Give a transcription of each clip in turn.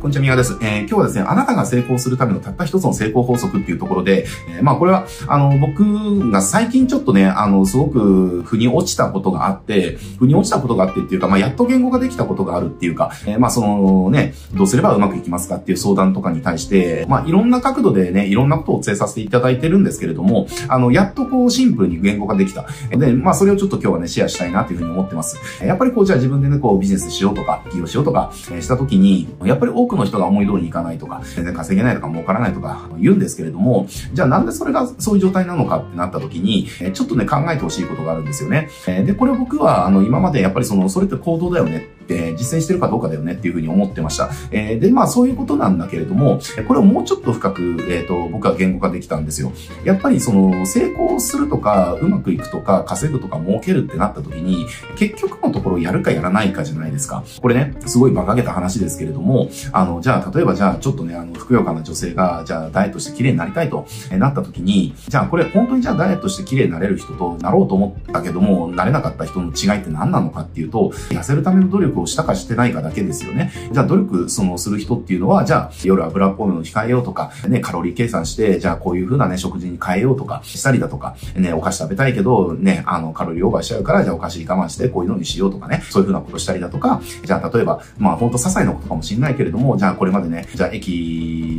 こんにちは、みがです。えー、今日はですね、あなたが成功するためのたった一つの成功法則っていうところで、えー、まあこれは、あの、僕が最近ちょっとね、あの、すごく腑に落ちたことがあって、腑に落ちたことがあってっていうか、まあやっと言語ができたことがあるっていうか、えー、まあそのね、どうすればうまくいきますかっていう相談とかに対して、まあいろんな角度でね、いろんなことをお伝えさせていただいてるんですけれども、あの、やっとこうシンプルに言語ができた。で、まあそれをちょっと今日はね、シェアしたいなというふうに思ってます。やっぱりこう、じゃあ自分でね、こうビジネスしようとか、起業しようとか、えー、した時に、やっぱり多くの人が思い通りにいかないとか、全然稼げないとか儲からないとか言うんですけれども、じゃあなんでそれがそういう状態なのかってなった時に、えちょっとね、考えてほしいことがあるんですよね。えで、これ僕は、あの、今までやっぱりその、それって行動だよねって実践してるかどうかだよねっていうふうに思ってました。えー、で、まあそういうことなんだけれども、これをもうちょっと深く、えっ、ー、と、僕は言語化できたんですよ。やっぱりその、成功するとか、うまくいくとか、稼ぐとか、儲けるってなった時に、結局のところやるかやらないかじゃないですか。これね、すごい馬鹿げた話ですけれども、あの、じゃあ、例えばじゃあ、ちょっとね、あの、ふくよかな女性が、じゃあ、ダイエットして綺麗になりたいと、えなった時に、じゃあ、これ本当にじゃあ、ダイエットして綺麗になれる人となろうと思ったけども、なれなかった人の違いって何なのかっていうと、痩せるための努力をしたかしてないかだけですよね。じゃあ努力そのする人っていうのは、じゃあ夜油っぽいものを控えようとか、ね、カロリー計算して、じゃあこういう風なね、食事に変えようとかしたりだとか、ね、お菓子食べたいけど、ね、あの、カロリーオーバーしちゃうから、じゃあお菓子我慢してこういうのにしようとかね、そういう風なことしたりだとか、じゃあ例えば、まあほんと些細なことかもしれないけれども、じゃあこれまでね、じゃあ駅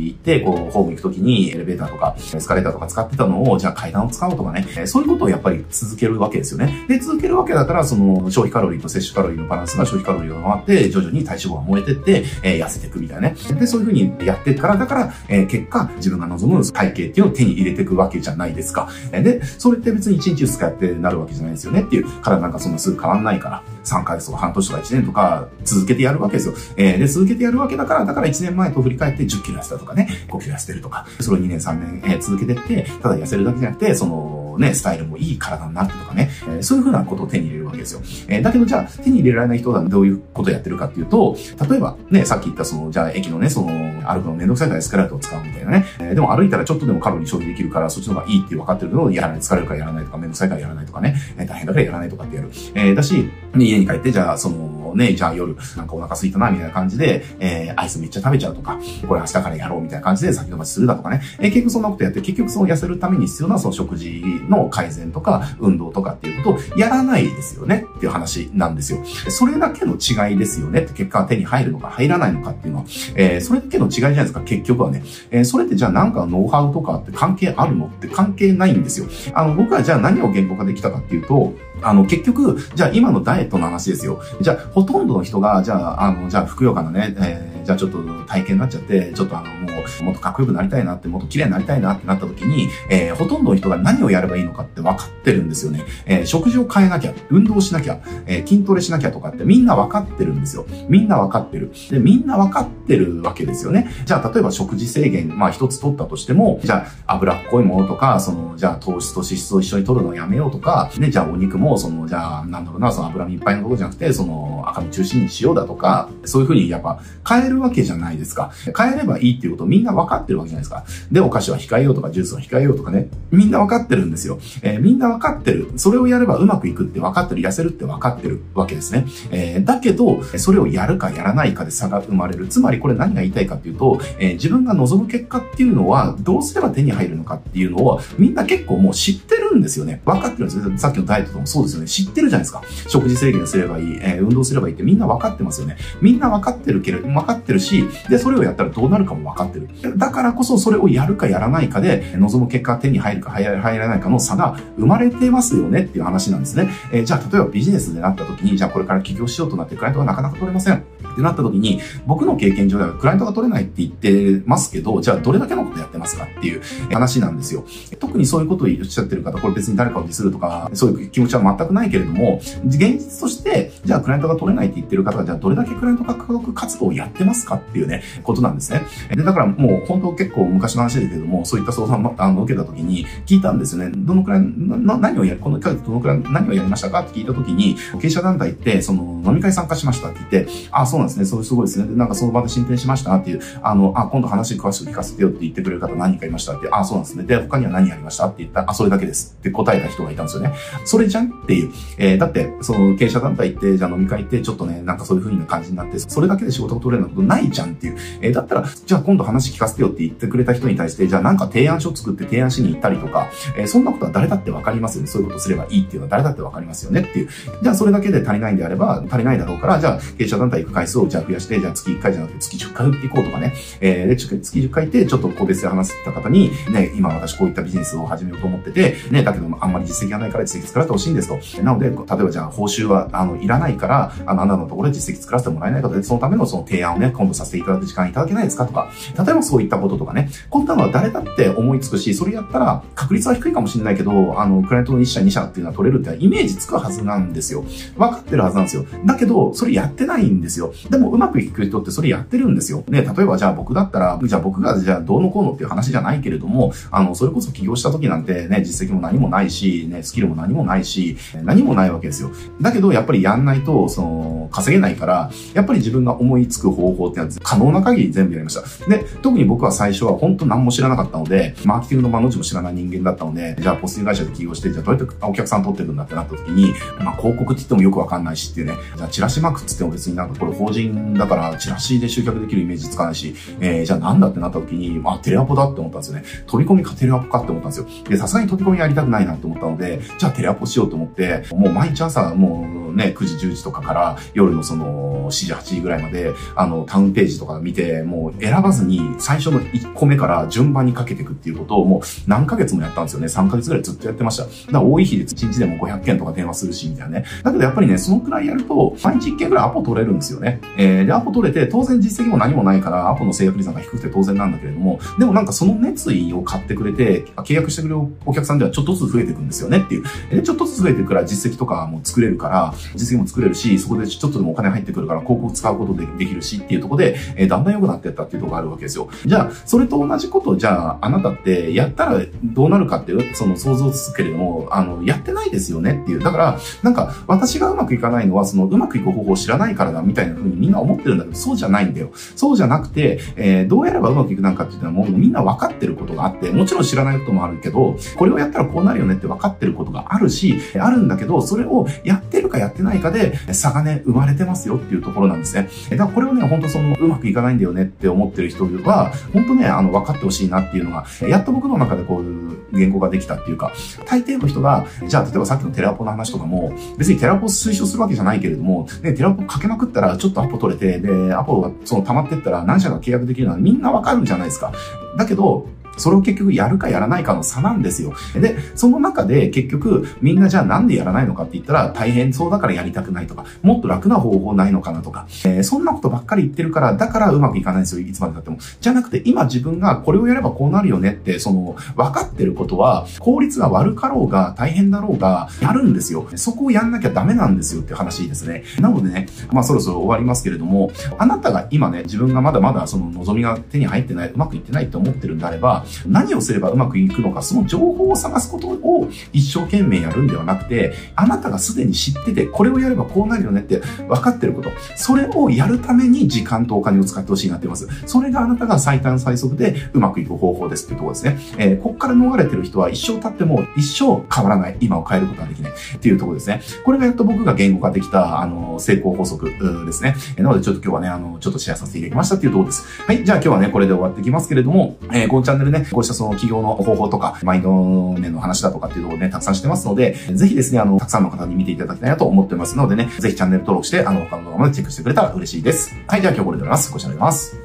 行って、こう、ホーム行くときにエレベーターとか、エスカレーターとか使ってたのを、じゃあ階段を使おうとかね、そういうことをやっぱり続けるわけですよね。で、続けるわけだから、その消費カロリーと摂取カロリーのバランスが消費カロリーを回って、徐々に体脂肪が燃えてって、えー、痩せていくみたいなね。で、そういう風にやってから、だから、えー、結果、自分が望む体型っていうのを手に入れていくわけじゃないですか。で、それって別に1日2日やってなるわけじゃないですよねっていう、体なんかそんなすぐ変わんないから、3ヶ月とか半年とか1年とか続けてやるわけですよ。えー、で、続けてやるわけだから、だから1年前と振り返って10キロ痩せたとかね、5キロ痩せてるとか、それを2年3年、えー、続けてって、ただ痩せるだけじゃなくて、その、ね、スタイルもいい体になってとかね、えー、そういう風なことを手に入れるわけですよ。えー、だけどじゃあ、手に入れられない人はどういうことをやってるかっていうと、例えばね、さっき言ったその、じゃあ駅のね、その、歩くのめんどくさいからエスカレーターを使うみたいなね、えー、でも歩いたらちょっとでもカロリー消費できるから、そっちの方がいいって分かってるけど、やらない、疲れるからやらないとか、めんどくさいからやらないとかね、えー、大変だからやらないとかってやる。えー、だし、家に帰って、じゃあ、その、ね、じゃあ夜、なんかお腹空いたな、みたいな感じで、えー、アイスめっちゃ食べちゃうとか、これ明日からやろうみたいな感じで先延ばしするだとかね、えー、結局そんなことやって、結局その痩せるために必要なその食事の改善とか、運動とかっていうことをやらないですよねっていう話なんですよ。それだけの違いですよねって結果は手に入るのか入らないのかっていうのは、えー、それだけの違いじゃないですか、結局はね。えー、それってじゃあなんかノウハウとかって関係あるの？って関係ないんですよ。あの、僕はじゃあ何を言語化できたかっていうと、あの、結局、じゃあ今のダイエットの話ですよ。じゃあ、ほとんどの人が、じゃあ、あの、じゃあ、ふくよかなね、えー、じゃあちょっと体験になっちゃって、ちょっとあの、もう、もっとかっこよくなりたいなって、もっと綺麗になりたいなってなった時に、えー、ほとんどの人が何をやればいいのかって分かってるんですよね。えー、食事を変えなきゃ、運動しなきゃ、えー、筋トレしなきゃとかってみんな分かってるんですよ。みんな分かってる。で、みんな分かってるわけですよね。じゃあ、例えば食事制限、まあ一つ取ったとしても、じゃあ、脂っこいものとか、その、じゃあ糖質と脂質を一緒に取るのをやめようとか、ね、じゃあお肉も、その、じゃあ、なんだろうな、その脂身いっぱいのころじゃなくて、その赤身中心にしようだとか、そういうふうにやっぱ変えるわけじゃないですか。変えればいいっていうことみんな分かってるわけじゃないですか。で、お菓子は控えようとか、ジュースは控えようとかね。みんな分かってるんですよ。えー、みんな分かってる。それをやればうまくいくって分かってる。痩せるって分かってるわけですね。えー、だけど、それをやるかやらないかで差が生まれる。つまりこれ何が言いたいかっていうと、えー、自分が望む結果っていうのは、どうすれば手に入るのかっていうのを、みんな結構もう知ってるんですよね。分かってるんですよ。さっきのダイエットともそうですよね。知ってるじゃないですか。食事制限すればいい、え、運動すればいいってみんな分かってますよね。みんな分かってるけれど、分かっててるし、で、それをやったらどうなるかも分かってる。だからこそそれをやるかやらないかで、望む結果手に入るか入らないかの差が生まれてますよねっていう話なんですね。えー、じゃあ、例えばビジネスでなった時に、じゃあこれから起業しようとなってクライアントがなかなか取れません。ってなった時に、僕の経験上ではクライアントが取れないって言ってますけど、じゃあどれだけのことやってますかっていう話なんですよ。特にそういうことを言っちゃってる方、これ別に誰かをディスるとか、そういう気持ちは全くないけれども、現実として、じゃあクライアントが取れないって言ってる方が、じゃあどれだけクライアントが獲得活動をやってますますかっていうね、ことなんですね。で、だからもう本当結構昔の話ですけども、そういった相談あの受けた時に聞いたんですよね。どのくらい、何をや、この1ヶ月どのくらい何をやりましたかって聞いた時に、経営者団体って、その飲み会参加しましたって言って、あ、そうなんですね。そうすごいですね。でなんかその場で進展しましたっていう、あの、あ、今度話詳しく聞かせてよって言ってくれる方何人かいましたって、あ、そうなんですね。で、他には何やりましたって言ったら、あ、それだけですって答えた人がいたんですよね。それじゃんっていう。えー、だって、その経営者団体って、じゃあ飲み会って、ちょっとね、なんかそういう風な感じになって、それだけで仕事が取れることないじゃんっていう。えー、だったら、じゃあ今度話聞かせてよって言ってくれた人に対して、じゃあなんか提案書作って提案しに行ったりとか、えー、そんなことは誰だってわかりますよね。そういうことすればいいっていうのは誰だってわかりますよねっていう。じゃあそれだけで足りないんであれば、足りないだろうから、じゃあ経営者団体行く回数をじゃあ増やして、じゃあ月1回じゃなくて月10回打っていこうとかね。えー、で、月10回って、ちょっと個別で話した方に、ね、今私こういったビジネスを始めようと思ってて、ね、だけどあんまり実績がないから実績作らせてほしいんですと。なので、例えばじゃあ報酬は、あの、いらないから、あの、あなたのところで実績作らせてもらえないかとそのためのその提案をね、今度させていただく時間いただけないですかとか、例えばそういったこととかね、こんなのは誰だって思いつくし、それやったら確率は低いかもしれないけど、あの、クライアントの1社2社っていうのは取れるってイメージつくはずなんですよ。分かってるはずなんですよ。だけど、それやってないんですよ。でもうまくいく人ってそれやってるんですよ。ね、例えばじゃあ僕だったら、じゃあ僕がじゃあどうのこうのっていう話じゃないけれども、あの、それこそ起業した時なんてね、実績も何もないし、ね、スキルも何もないし、何もないわけですよ。だけど、やっぱりやんないと、その、稼げないから、やっぱり自分が思いつく方法ってのは可能な限り全部やりました。で、特に僕は最初は本当何も知らなかったので、マーケティングの間の字も知らない人間だったので、じゃあポスティング会社で起業して、じゃあどうやってお客さん取ってるんだってなった時に、まあ広告って言ってもよくわかんないしっていうね、じゃあチラシマークって言っても別になんかこれ法人だからチラシで集客できるイメージつかないし、えー、じゃあなんだってなった時に、まあテレアポだって思ったんですよね。飛び込みかテレアポかって思ったんですよ。で、さすがに飛び込みやりたくないなって思ったので、じゃあテレアポしようと思って、もう毎日朝もうね、9時10時とかから夜のその7時8時ぐらいまで、あの、タウンページとか見て、もう選ばずに最初の1個目から順番にかけていくっていうことをもう何ヶ月もやったんですよね。3ヶ月ぐらいずっとやってました。だから多い日で1日でも500件とか電話するし、みたいなね。だけどやっぱりね、そのくらいやると、毎日1件ぐらいアポ取れるんですよね。えー、で、アポ取れて、当然実績も何もないから、アポの制約率が低くて当然なんだけれども、でもなんかその熱意を買ってくれて、契約してくれるお客さんではちょっとずつ増えていくんですよねっていう。で、ちょっとずつ増えていくから実績とかも作れるから、実績も作れるし、そこでちょっとでもお金入ってくるから広告使うことでできるしっていうところで、えー、だんだん良くなってったっていうところがあるわけですよ。じゃあ、それと同じことじゃあ、あなたってやったらどうなるかっていう、その想像つくけれども、あの、やってないですよねっていう。だから、なんか、私がうまくいかないのは、そのうまくいく方法を知らないからだみたいな風にみんな思ってるんだけど、そうじゃないんだよ。そうじゃなくて、えー、どうやればうまくいくなんかっていうのはもうみんな分かってることがあって、もちろん知らないこともあるけど、これをやったらこうなるよねって分かってることがあるし、あるんだけど、それをやってるかやってないかで差がね、生まれてますよっていうところなんですね。だからこれをね、本当その、うまくいかないんだよねって思ってる人は、本当ね、あの、分かってほしいなっていうのが、やっと僕の中でこういう言語ができたっていうか、大抵の人が、じゃあ、例えばさっきのテレアポの話とかも、別にテレアポ推奨するわけじゃないけれども、ね、テレアポかけまくったら、ちょっとアポ取れて、で、アポがその溜まってったら何社が契約できるのはみんなわかるんじゃないですか。だけど、それを結局やるかやらないかの差なんですよ。で、その中で結局みんなじゃあなんでやらないのかって言ったら大変そうだからやりたくないとか、もっと楽な方法ないのかなとか、えー、そんなことばっかり言ってるから、だからうまくいかないんですよ、いつまで経っても。じゃなくて今自分がこれをやればこうなるよねって、その分かってることは効率が悪かろうが大変だろうがやるんですよ。そこをやんなきゃダメなんですよって話ですね。なのでね、まあそろそろ終わりますけれども、あなたが今ね、自分がまだまだその望みが手に入ってない、うまくいってないって思ってるんであれば、何をすればうまくいくのか、その情報を探すことを一生懸命やるんではなくて、あなたがすでに知ってて、これをやればこうなるよねって分かってること。それをやるために時間とお金を使ってほしいなってます。それがあなたが最短最速でうまくいく方法ですっていうところですね。えー、ここから逃れてる人は一生経っても一生変わらない。今を変えることができないっていうところですね。これがやっと僕が言語化できた、あの、成功法則ですね。なのでちょっと今日はね、あの、ちょっとシェアさせていただきましたっていうところです。はい。じゃあ今日はね、これで終わってきますけれども、えー、このチャンネルね、こうしたその起業の方法とか、マインド面の話だとかっていうところね、たくさんしてますので、ぜひですね、あの、たくさんの方に見ていただきたいなと思ってますのでね、ぜひチャンネル登録して、あの、他の動画までチェックしてくれたら嬉しいです。はい、では今日これで終わります。ご視聴ありがとうございます。